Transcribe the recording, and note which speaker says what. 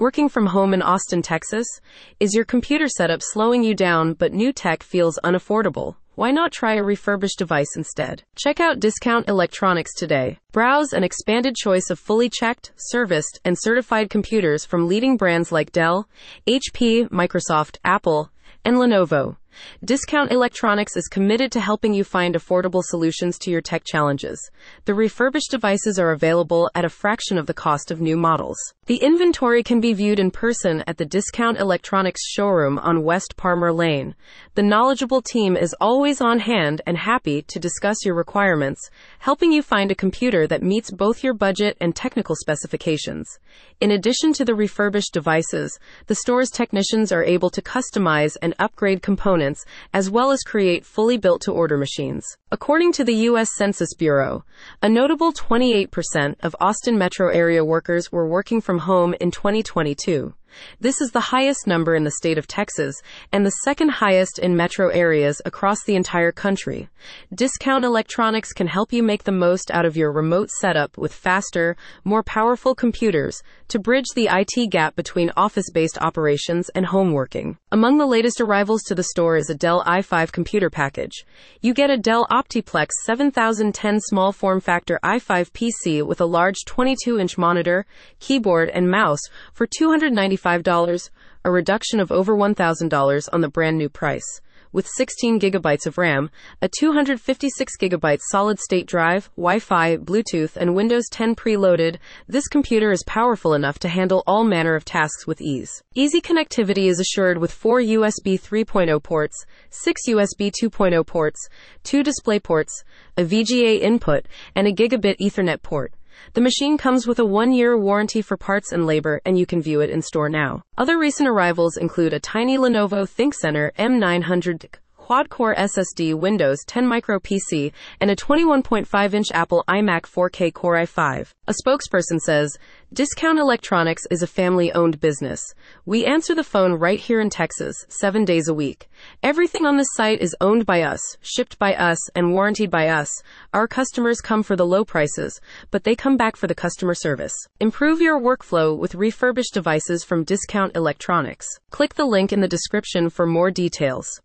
Speaker 1: Working from home in Austin, Texas? Is your computer setup slowing you down but new tech feels unaffordable? Why not try a refurbished device instead? Check out Discount Electronics today. Browse an expanded choice of fully checked, serviced, and certified computers from leading brands like Dell, HP, Microsoft, Apple, and Lenovo. Discount Electronics is committed to helping you find affordable solutions to your tech challenges. The refurbished devices are available at a fraction of the cost of new models. The inventory can be viewed in person at the Discount Electronics showroom on West Parmer Lane. The knowledgeable team is always on hand and happy to discuss your requirements, helping you find a computer that meets both your budget and technical specifications. In addition to the refurbished devices, the store's technicians are able to customize and upgrade components as well as create fully built to order machines. According to the U.S. Census Bureau, a notable 28% of Austin metro area workers were working from home in 2022. This is the highest number in the state of Texas and the second highest in metro areas across the entire country. Discount Electronics can help you make the most out of your remote setup with faster, more powerful computers to bridge the IT gap between office based operations and home working. Among the latest arrivals to the store is a Dell i5 computer package. You get a Dell Optiplex 7010 small form factor i5 PC with a large 22 inch monitor, keyboard, and mouse for 290 $95, a reduction of over $1,000 on the brand new price. With 16 gigabytes of RAM, a 256 gigabyte solid state drive, Wi Fi, Bluetooth, and Windows 10 preloaded, this computer is powerful enough to handle all manner of tasks with ease. Easy connectivity is assured with four USB 3.0 ports, six USB 2.0 ports, two display ports, a VGA input, and a gigabit Ethernet port. The machine comes with a one year warranty for parts and labor, and you can view it in store now. Other recent arrivals include a tiny Lenovo ThinkCentre M900 quad core SSD Windows 10 Micro PC, and a 21.5 inch Apple iMac 4K Core i5. A spokesperson says, Discount Electronics is a family owned business. We answer the phone right here in Texas, seven days a week. Everything on this site is owned by us, shipped by us, and warranted by us. Our customers come for the low prices, but they come back for the customer service. Improve your workflow with refurbished devices from Discount Electronics. Click the link in the description for more details.